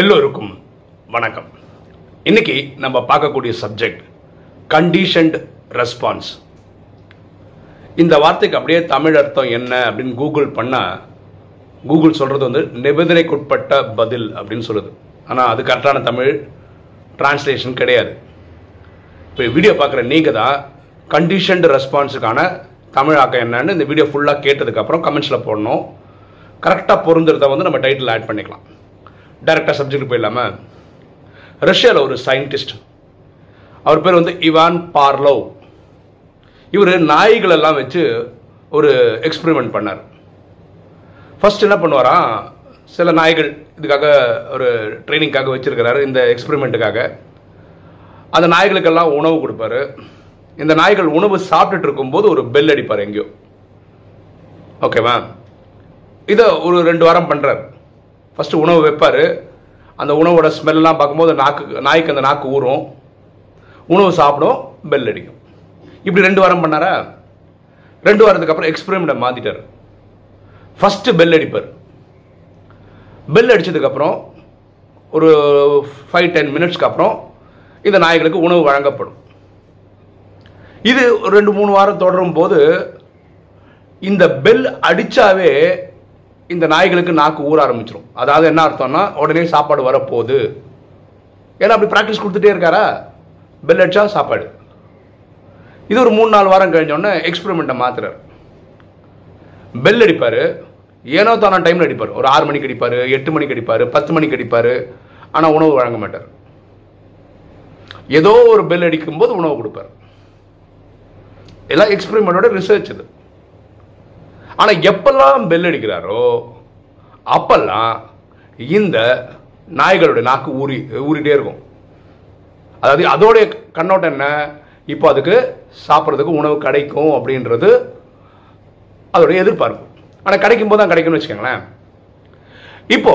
எல்லோருக்கும் வணக்கம். இன்னைக்கு நம்ம பார்க்கக்கூடிய சப்ஜெக்ட் கண்டிஷன்ட் ரெஸ்பான்ஸ் இந்த வார்த்தைக்கு அப்படியே தமிழ் அர்த்தம் என்ன அப்படின்னு கூகுள் பண்ணால் கூகுள் சொல்கிறது வந்து நிபந்தனைக்குட்பட்ட பதில் அப்படின்னு சொல்லுது. ஆனால் அது கரெக்டான தமிழ் டிரான்ஸ்லேஷன் கிடையாது. இப்போ வீடியோ பார்க்குற நீங்கள் தான் கண்டிஷன்டு ரெஸ்பான்ஸுக்கான தமிழாக்கம் என்னன்னு இந்த வீடியோ ஃபுல்லாக கேட்டதுக்கப்புறம் கமெண்ட்ஸில் போடணும். கரெக்டாக பொருந்துறத வந்து நம்ம டைட்டில் ஆட் பண்ணிக்கலாம். டைரெக்டாக சப்ஜெக்ட் போயிடலாமா? ரஷ்யாவில் ஒரு சயின்டிஸ்ட் அவர் பேர் வந்து இவான் பார்லோவ். இவர் நாய்களெல்லாம் வச்சு ஒரு எக்ஸ்பெரிமெண்ட் பண்ணார். ஃபஸ்ட் என்ன பண்ணுவாராம் சில நாய்கள் இதுக்காக ஒரு ட்ரைனிங்காக வச்சுருக்கிறாரு இந்த எக்ஸ்பெரிமெண்ட்டுக்காக அந்த நாய்களுக்கெல்லாம் உணவு கொடுப்பாரு. இந்த நாய்கள் உணவு சாப்பிட்டுட்டு இருக்கும்போது ஒரு பெல் அடிப்பார் எங்கேயோ. ஓகேவா இதை ஒரு ரெண்டு வாரம் பண்ணுறாரு ஃபஸ்ட்டு உணவு வைப்பார். அந்த உணவோட ஸ்மெல்லாம் பார்க்கும்போது நாக்கு நாய்க்கு அந்த நாக்கு ஊறும். உணவு சாப்பிடும் பெல் அடிக்கும். இப்படி ரெண்டு வாரம் பண்ணாரா? ரெண்டு வாரத்துக்கு அப்புறம் எக்ஸ்பெரிமெண்ட்டை மாற்றிட்டார் ஃபஸ்ட்டு பெல் அடிப்பார். பெல் அடித்ததுக்கப்புறம் ஒரு ஃபைவ் டென் மினிட்ஸ்க்கு அப்புறம் இந்த நாய்களுக்கு உணவு வழங்கப்படும். இது ஒரு ரெண்டு மூணு வாரம் தொடரும் போது இந்த பெல் அடித்தாவே இந்த நாய்களுக்கு நாக்கு ஊற ஆரம்பிச்சிடும் அதாவது என்ன அர்த்தம்னா உடனே சாப்பாடு வரப்போகுது. ஏன்னா அப்படி ப்ராக்டிஸ் கொடுத்துட்டே இருக்காரா? பெல் அடிச்சா சாப்பாடு. இது ஒரு மூணு நாலு வாரம் கழிஞ்சோடனே எக்ஸ்பெரிமெண்ட்டை மாத்துறாரு. பெல் அடிப்பார். ஏனோ தான டைமில் அடிப்பார். ஒரு ஆறு மணிக்கு அடிப்பார் எட்டு மணிக்கு அடிப்பார் பத்து மணிக்கு அடிப்பார். ஆனால் உணவு வழங்க மாட்டார். ஏதோ ஒரு பெல் அடிக்கும்போது உணவு கொடுப்பார். எல்லாம் எக்ஸ்பெரிமெண்டோட ரிசர்ச் இது. ஆனால் எப்பெல்லாம் பெல் அடிக்கிறாரோ அப்பெல்லாம் இந்த நாய்களுடைய நாக்கு ஊறி ஊறிட்டே இருக்கும். அதாவது அதோடைய கண்ணோட்டம் என்ன? இப்போ அதுக்கு சாப்பிட்றதுக்கு உணவு கிடைக்கும் அப்படின்றது அதோடைய எதிர்பார்ப்பு. ஆனால் கிடைக்கும் போது தான் கிடைக்கும்னு வச்சுக்கோங்களேன். இப்போ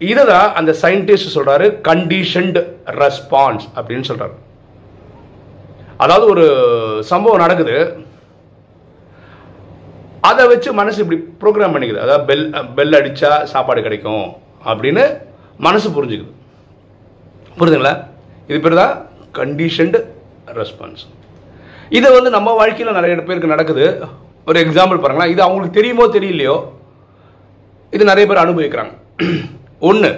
இதை தான் அந்த சயின்டிஸ்ட் சொல்கிறாரு கண்டிஷன்டு ரெஸ்பான்ஸ் அப்படின்னு சொல்கிறாரு அதாவது ஒரு சம்பவம் நடக்குது. அதை வச்சு மனசு இப்படி ப்ரோக்ராம் பண்ணிக்குது. அதாவது பெல் பெல் அடித்தா சாப்பாடு கிடைக்கும் அப்படின்னு மனசு புரிஞ்சுக்குது. புரியுதுங்களா? இது பேர் தான் கண்டிஷன்டு ரெஸ்பான்ஸ் இதை வந்து நம்ம வாழ்க்கையில் நிறைய பேருக்கு நடக்குது. ஒரு எக்ஸாம்பிள் பாருங்களேன். இது அவங்களுக்கு தெரியுமோ தெரியலையோ இது நிறைய பேர் அனுபவிக்கிறாங்க. ஒன்று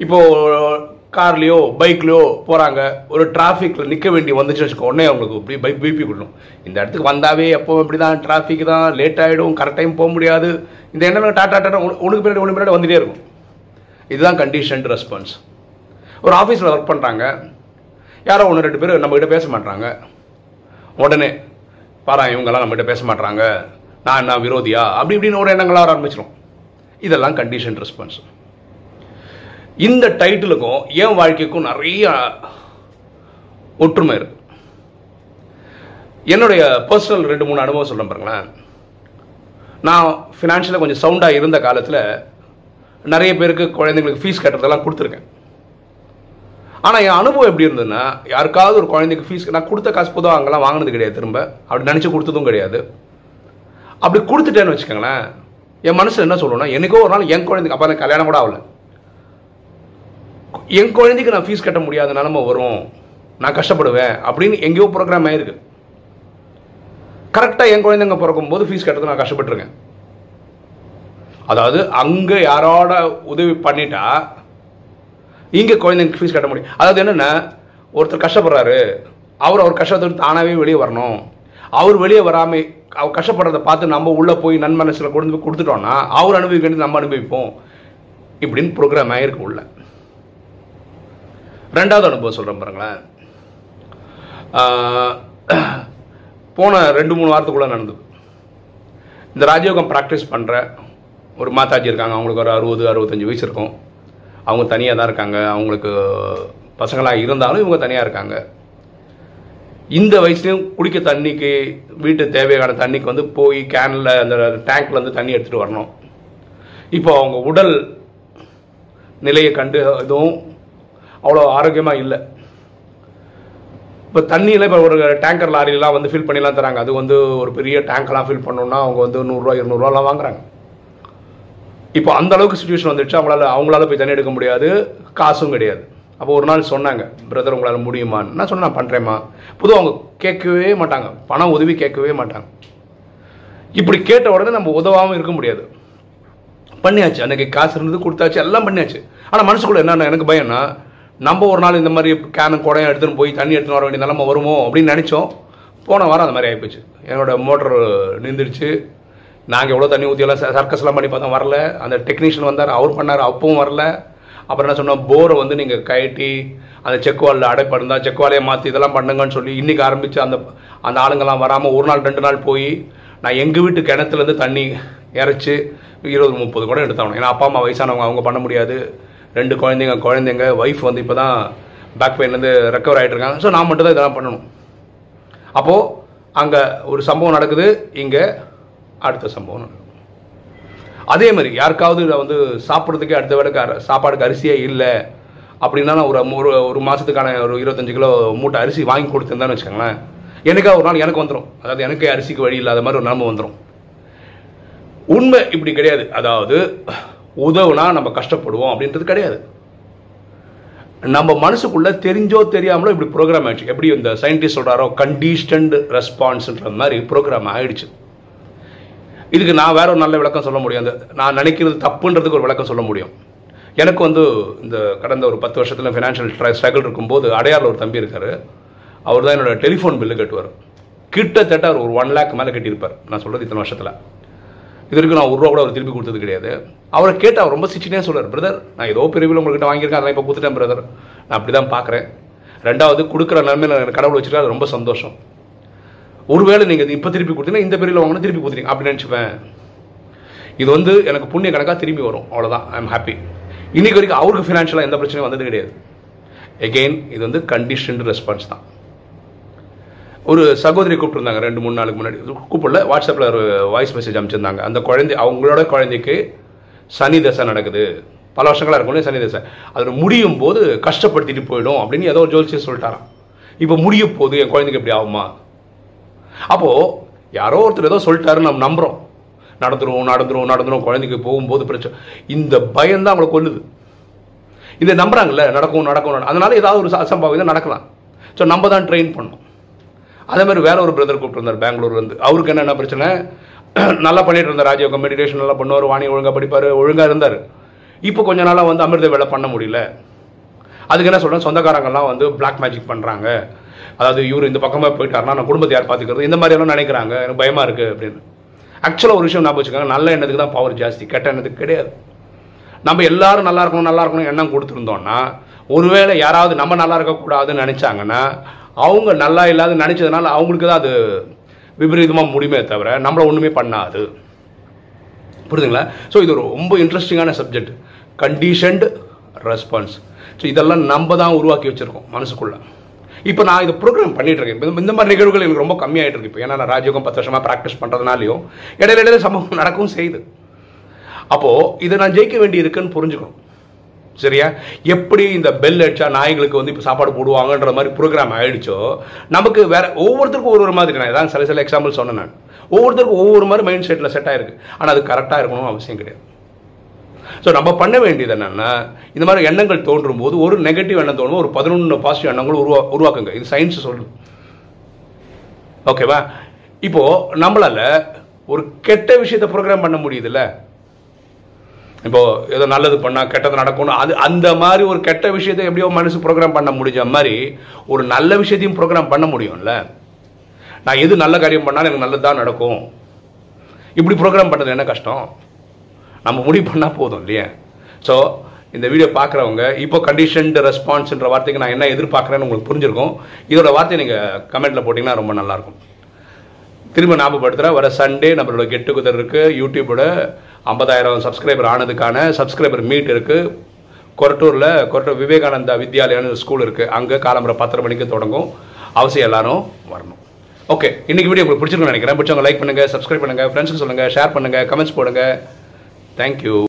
இப்போது கார்லேயோ பைக்லேயோ போகிறாங்க ஒரு டிராஃபிக்கில் நிற்க வேண்டி வந்துச்சுன்னு வச்சுக்கோ உடனே அவங்களுக்கு இப்படி பைக் பிபி கொடுக்கணும். இந்த இடத்துக்கு வந்தாவே எப்போ இப்படி தான் டிராஃபிக் தான் லேட் ஆகிடும் கரெக்ட் டைம் போக முடியாது. இந்த எண்ணம் டாட்டா டாட்டா உனக்கு பின்னாடி ஒன்று பின்னாடி வந்துகிட்டே இருக்கும். இதுதான் கண்டிஷன் ரெஸ்பான்ஸ் ஒரு ஆஃபீஸில் ஒர்க் பண்ணுறாங்க யாரோ ஒன்று ரெண்டு பேர் நம்மக்கிட்ட பேச மாட்டாங்க உடனே பாரா இவங்கெல்லாம் நம்மகிட்ட பேச மாட்டாங்க நான் என்ன விரோதியா? அப்படி இப்படின்னு ஒரு எண்ணங்களாக ஆரம்பிச்சிடும் இதெல்லாம் கண்டிஷன் ரெஸ்பான்ஸ் இந்த டைட்டிலுக்கும் என் வாழ்க்கைக்கும் நிறைய ஒற்றுமை இருக்கு. என்னுடைய பர்சனல் ரெண்டு மூணு அனுபவம் சொல்ல பாருங்களேன். நான் ஃபினான்ஷியலாக கொஞ்சம் சவுண்டாக இருந்த காலத்தில் நிறைய பேருக்கு குழந்தைங்களுக்கு ஃபீஸ் கட்டுறதெல்லாம் கொடுத்துருக்கேன். ஆனால் என் அனுபவம் எப்படி இருந்ததுன்னா யாருக்காவது ஒரு குழந்தைக்கு ஃபீஸ் நான் கொடுத்த காசு பொதுவாக அங்கெல்லாம் வாங்கினது கிடையாது திரும்ப. அப்படி நினச்சி கொடுத்ததும் கிடையாது. அப்படி கொடுத்துட்டேன்னு வச்சுக்கோங்களேன் என் மனசில் என்ன சொல்லணும்னா எனக்கோ ஒரு நாள் என் குழந்தைக்கு அப்போ கல்யாணம் கூட ஆகலை. என் குழந்தைக்கு நான் ஃபீஸ் கட்ட முடியாத நிலமை வரும் நான் கஷ்டப்படுவேன். அப்படின்னு எங்கேயோ ப்ரோக்ராம் ஆயிருக்கு. கரெக்டாக என் குழந்தைங்க பிறக்கும் போது ஃபீஸ் கட்டுறது நான் கஷ்டப்பட்டுருக்கேன். அதாவது அங்கே யாரோட உதவி பண்ணிட்டா இங்கே குழந்தைங்க ஃபீஸ் கட்ட முடியும். அதாவது என்னென்னா ஒருத்தர் கஷ்டப்படுறாரு. அவர் அவர் கஷ்டத்துக்கு தானாகவே வெளியே வரணும். அவர் வெளியே வராமல் அவர் கஷ்டப்படுறத பார்த்து நம்ம உள்ளே போய் நன்மனசில் கொண்டு போய் கொடுத்துட்டோம்னா அவர் அனுபவிக்க வேண்டியது நம்ம அனுபவிப்போம். இப்படின்னு ப்ரோக்ராம் ஆகிருக்கு உள்ள. ரெண்டாவது அனுபவம் சொல்கிறேன் பாருங்களேன். போன ரெண்டு மூணு வாரத்துக்குள்ளே நடந்தது. இந்த ராஜயோகம் ப்ராக்டிஸ் பண்ணுற ஒரு மாதாஜி இருக்காங்க. அவங்களுக்கு ஒரு அறுபது அறுபத்தஞ்சு வயசு இருக்கும். அவங்க தனியாக தான் இருக்காங்க. அவங்களுக்கு பசங்களாக இருந்தாலும் இவங்க தனியாக இருக்காங்க. இந்த வயசுலையும் குடிக்க தண்ணிக்கு வீட்டு தேவையான தண்ணிக்கு வந்து போய் கேனில் அந்த டேங்க்ல இருந்து தண்ணி எடுத்துகிட்டு வரணும். இப்போ அவங்க உடல் நிலையை கண்டு எதுவும் அவ்வளோ ஆரோக்கியமாக இல்லை. இப்போ தண்ணியில் இப்போ ஒரு டேங்கர் லாரிலாம் வந்து ஃபில் பண்ணிலாம் தராங்க. அது வந்து ஒரு பெரிய டேங்க்லாம் ஃபில் பண்ணோன்னா அவங்க வந்து நூறுரூவா இருநூறுவாலாம் வாங்குறாங்க. இப்போ அந்த அளவுக்கு சுச்சுவேஷன் வந்துடுச்சு அவங்களால அவங்களால போய் தண்ணி எடுக்க முடியாது. காசும் கிடையாது. அப்போ ஒரு நாள் சொன்னாங்க பிரதர் உங்களால் முடியுமான்னு? நான் சொன்னேன் நான் பண்ணுறேம்மா பொதுவாக அவங்க கேட்கவே மாட்டாங்க. பணம் உதவி கேட்கவே மாட்டாங்க. இப்படி கேட்ட உடனே நம்ம உதவாமல் இருக்க முடியாது. பண்ணியாச்சு. அன்றைக்கி காசு இருந்தது கொடுத்தாச்சு. எல்லாம் பண்ணியாச்சு. ஆனால் மனசுக்குள்ள என்னென்ன எனக்கு பயம்னா நம்ம ஒரு நாள் இந்த மாதிரி கேனு குடையும் எடுத்துன்னு போய் தண்ணி எடுத்துன்னு வர வேண்டிய நிலமை வருமோ அப்படின்னு நினச்சோம். போன வாரம் அந்த மாதிரி ஆகிப்போச்சு என்னோடய மோட்டர் நின்றுடுச்சு. நாங்கள் எவ்வளோ தண்ணி ஊற்றியெல்லாம் சர்க்கஸ்லாம் பண்ணி பார்த்தோம் வரல. அந்த டெக்னீஷியன் வந்தார் அவர் பண்ணார் அப்பவும் வரல. அப்புறம் என்ன சொன்னோம் போரை வந்து நீங்கள் கயட்டி அந்த செக்குவாலில் அடைப்படுந்தா அடைப்பு இருந்தால் செக் வாலையை மாற்றி இதெல்லாம் பண்ணுங்கன்னு சொல்லி இன்றைக்கி ஆரம்பித்து அந்த அந்த ஆளுங்கெல்லாம் வராமல் ஒரு நாள் ரெண்டு நாள் போய் நான் எங்கள் வீட்டு கிணத்துலேருந்து தண்ணி இறைச்சி இருபது முப்பது கூட எடுத்தாகணும் ஏன்னா அப்பா அம்மா வயசானவங்க அவங்க பண்ண முடியாது. ரெண்டு குழந்தைங்க குழந்தைங்க ஒய்ஃப் வந்து இப்போ தான் பேக் பெயின்லேருந்து ரெக்கவர் ஆகிட்டு இருக்காங்க. ஸோ நான் மட்டும் தான் இதெல்லாம் பண்ணணும். அப்போது அங்கே ஒரு சம்பவம் நடக்குது. இங்கே அடுத்த சம்பவம் நடக்குது அதே மாதிரி யாருக்காவது இதை வந்து சாப்பிட்றதுக்கே அடுத்த வேலைக்கு சாப்பாடுக்கு அரிசியே இல்லை அப்படின்னா நான் ஒரு ஒரு ஒரு மாதத்துக்கான ஒரு இருபத்தஞ்சு கிலோ மூட்டை அரிசி வாங்கி கொடுத்துருந்தேன்னு வச்சுக்கோங்களேன். எனக்காக ஒரு நாள் எனக்கு வந்துடும் அதாவது எனக்கே அரிசிக்கு வழி இல்லாத மாதிரி ஒரு நிலமை வந்துடும் உண்மை இப்படி கிடையாது. அதாவது உதவுனா நம்ம கஷ்டப்படுவோம் அப்படின்றது கிடையாது. நம்ம மனசுக்குள்ள தெரிஞ்சோ தெரியாமலோ இப்படி ப்ரோக்ராம் ஆயிடுச்சு. எப்படி இந்த சயின்டிஸ்ட் சொல்கிறாரோ கண்டிஷன்டு ரெஸ்பான்ஸ்ன்ற மாதிரி ப்ரோக்ராம் ஆயிடுச்சு. இதுக்கு நான் வேற ஒரு நல்ல விளக்கம் சொல்ல முடியும். அந்த நான் நினைக்கிறது தப்புன்றதுக்கு ஒரு விளக்கம் சொல்ல முடியும். எனக்கு வந்து இந்த கடந்த ஒரு பத்து வருஷத்தில் ஃபினான்ஷியல் ஸ்ட்ரகிள் இருக்கும்போது அடையாரில் ஒரு தம்பி இருக்கார். அவர் தான் என்னோட டெலிஃபோன் பில்லு கட்டுவார். கிட்டத்தட்ட அவர் ஒரு ஒன் லேக் மேலே கட்டியிருப்பார். நான் சொல்கிறது இத்தனை வருஷத்தில். இது வரைக்கும் நான் ஒரு ரூபா கூட அவர் திருப்பி கொடுத்தது கிடையாது. அவரை கேட்டு அவர் ரொம்ப சிச்சினே சொல்றார் பிரதர் நான் ஏதோ பிரிவில் உங்கள்கிட்ட வாங்கியிருக்கேன் அதெல்லாம் இப்போ கொடுத்துட்டேன் பிரதர் நான் அப்படி தான் பார்க்குறேன் ரெண்டாவது கொடுக்குற நன்மையில் எனக்கு கடவுள் வச்சுருக்கா அது ரொம்ப சந்தோஷம். ஒருவேளை நீங்கள் இப்போ திருப்பி கொடுத்தீங்கன்னா இந்த பிரிவில் வாங்கினா திருப்பி கொடுத்துருங்க அப்படி நினச்சிப்பேன். இது வந்து எனக்கு புண்ணிய கணக்காக திரும்பி வரும். அவ்வளோதான் ஐ எம் ஹாப்பி இன்னைக்கு வரைக்கும் அவருக்கு ஃபினான்ஷியலாக எந்த பிரச்சனையும் வந்தது கிடையாது. எகெயின் இது வந்து கண்டிஷன்டு ரெஸ்பான்ஸ் தான். ஒரு சகோதரி கூப்பிட்டுருந்தாங்க ரெண்டு மூணு நாளுக்கு முன்னாடி. கூப்பிடல வாட்ஸ்அப்பில் ஒரு வாய்ஸ் மெசேஜ் அனுப்பிச்சிருந்தாங்க. அந்த குழந்தை அவங்களோட குழந்தைக்கு சனி தசை நடக்குது. பல வருஷங்களாக இருக்கும் சனி தசை. அது முடியும் போது கஷ்டப்படுத்திட்டு போயிடும் அப்படின்னு ஏதோ ஒரு சொல்லிட்டாராம். இப்போ முடியும் போது என் குழந்தைக்கு எப்படி ஆகுமா? அப்போது யாரோ ஒருத்தர் ஏதோ சொல்லிட்டாருன்னு நம்ம நம்புகிறோம் நடந்துரும் நடந்துரும் நடந்துரும் குழந்தைக்கு போகும்போது பிரச்சனை இந்த பயம் தான் அவங்கள கொல்லுது. இதை நம்புறாங்கல்ல நடக்கும் நடக்கும் அதனால ஏதாவது ஒரு அசம்பாவிதம் நடக்கலாம். ஸோ நம்ம தான் ட்ரெயின் பண்ணோம் அதே மாதிரி வேற ஒரு பிரதர் கூப்பிட்டுருந்தார் பெங்களூர்லேருந்து அவருக்கு என்னென்ன பிரச்சனை? நல்லா பண்ணிட்டு இருந்தார் ராஜயோகம் மெடிடேஷன் நல்லா பண்ணுவார் வாணி ஒழுங்காக படிப்பார் ஒழுங்காக இருந்தார். இப்போ கொஞ்ச நாளாக வந்து அமிர்த வேலை பண்ண முடியல. அதுக்கு என்ன சொல்கிறேன் சொந்தக்காரங்கள்லாம் வந்து பிளாக் மேஜிக் பண்ணுறாங்க அதாவது இவர் இந்த பக்கமாக போயிட்டாருன்னா நான் குடும்பத்தை யார் பார்த்துக்கிறது இந்த மாதிரி எல்லாம் நினைக்கிறாங்க. எனக்கு பயமாக இருக்குது அப்படின்னு. ஆக்சுவலாக ஒரு விஷயம் நான் வச்சுக்கோங்க நல்ல எண்ணத்துக்கு தான் பவர் ஜாஸ்தி கெட்ட எண்ணத்துக்கு கிடையாது. நம்ம எல்லாரும் நல்லா இருக்கணும் நல்லா இருக்கணும் எண்ணம் கொடுத்துருந்தோம்னா ஒருவேளை யாராவது நம்ம நல்லா இருக்கக்கூடாதுன்னு நினச்சாங்கன்னா அவங்க நல்லா இல்லாத நினச்சதுனால அவங்களுக்கு தான் அது விபரீதமாக முடியுமே தவிர நம்மளை ஒன்றுமே பண்ணாது. புரியுதுங்களா? ஸோ இது ஒரு ரொம்ப இன்ட்ரெஸ்டிங்கான சப்ஜெக்ட் கண்டிஷன்டு ரெஸ்பான்ஸ் ஸோ இதெல்லாம் நம்ம தான் உருவாக்கி வச்சுருக்கோம் மனசுக்குள்ளே. இப்போ நான் இது ப்ரோக்ராம் பண்ணிட்டு இருக்கேன் இந்த மாதிரி நிகழ்வுகள் எனக்கு ரொம்ப கம்மியாகிட்டு இருக்கு. இப்போ ஏன்னா நான் ராஜயோகம் பத்து வருஷமாக ப்ராக்டிஸ் பண்ணுறதுனாலையும் இடையில இடையில சம்பவம் நடக்கவும் செய்யுது. அப்போது இதை நான் ஜெயிக்க வேண்டி இருக்குன்னு புரிஞ்சுக்கணும். சரியா? எப்படி இந்த பெல் அடிச்சா நாய்களுக்கு வந்து இப்போ சாப்பாடு போடுவாங்கன்ற மாதிரி ப்ரோக்ராம் ஆயிடுச்சோ நமக்கு வேற ஒவ்வொருத்தருக்கும் ஒரு ஒரு மாதிரி நான் ஏதாவது சில சில எக்ஸாம்பிள் சொன்னேன் நான். ஒவ்வொருத்தருக்கும் ஒவ்வொரு மாதிரி மைண்ட் செட்டில் செட் ஆயிருக்கு. ஆனால் அது கரெக்டாக இருக்கணும்னு அவசியம் கிடையாது. ஸோ நம்ம பண்ண வேண்டியது என்னென்னா இந்த மாதிரி எண்ணங்கள் தோன்றும் போது ஒரு நெகட்டிவ் எண்ணம் தோணும் ஒரு பதினொன்று பாசிட்டிவ் எண்ணங்கள் உருவா உருவாக்குங்க. இது சயின்ஸ் சொல்லும். ஓகேவா இப்போது நம்மளால் ஒரு கெட்ட விஷயத்தை ப்ரோக்ராம் பண்ண முடியுதுல்ல? இப்போ ஏதோ நல்லது பண்ணால் கெட்டது நடக்கணும் அது அந்த மாதிரி ஒரு கெட்ட விஷயத்தை எப்படியோ மனசு ப்ரோக்ராம் பண்ண முடிஞ்ச மாதிரி ஒரு நல்ல விஷயத்தையும் ப்ரோக்ராம் பண்ண முடியும்ல? நான் எது நல்ல காரியம் பண்ணாலும் எனக்கு நல்லது தான் நடக்கும். இப்படி ப்ரோக்ராம் பண்ணுறது என்ன கஷ்டம்? நம்ம முடிவு பண்ணால் போதும் இல்லையா? ஸோ இந்த வீடியோ பார்க்குறவங்க இப்போ கண்டிஷன்டு ரெஸ்பான்ஸ்ன்ற வார்த்தைக்கு நான் என்ன எதிர்பார்க்குறேன்னு உங்களுக்கு புரிஞ்சிருக்கும். இதோட வார்த்தை நீங்கள் கமெண்ட்டில் போட்டிங்கன்னா ரொம்ப நல்லாயிருக்கும். திரும்ப ஞாபகப்படுத்துகிறேன் வர சண்டே நம்மளோட கெட் டுகெதர் இருக்குது யூடியூபோட ஐம்பதாயிரம் சப்ஸ்கிரைபர் ஆனதுக்கான சப்ஸ்கிரைபர் மீட் இருக்குது கொரட்டூரில் கொரட்டூர் விவேகானந்தா வித்யாலயான்னு ஸ்கூல் இருக்குது அங்கே காலம்பரம் பத்தரை மணிக்கு தொடங்கும். அவசியம் எல்லாரும் வரணும். ஓகே இன்னைக்கு வீடியோ உங்களுக்கு பிடிச்சிருக்குன்னு நினைக்கிறேன். பிடிச்சவங்க லைக் பண்ணுங்கள் சப்ஸ்கிரைப் பண்ணுங்கள் ஃப்ரெண்ட்ஸுக்கு சொல்லுங்கள் ஷேர் பண்ணுங்கள் கமெண்ட்ஸ் போடுங்க. தேங்க்யூ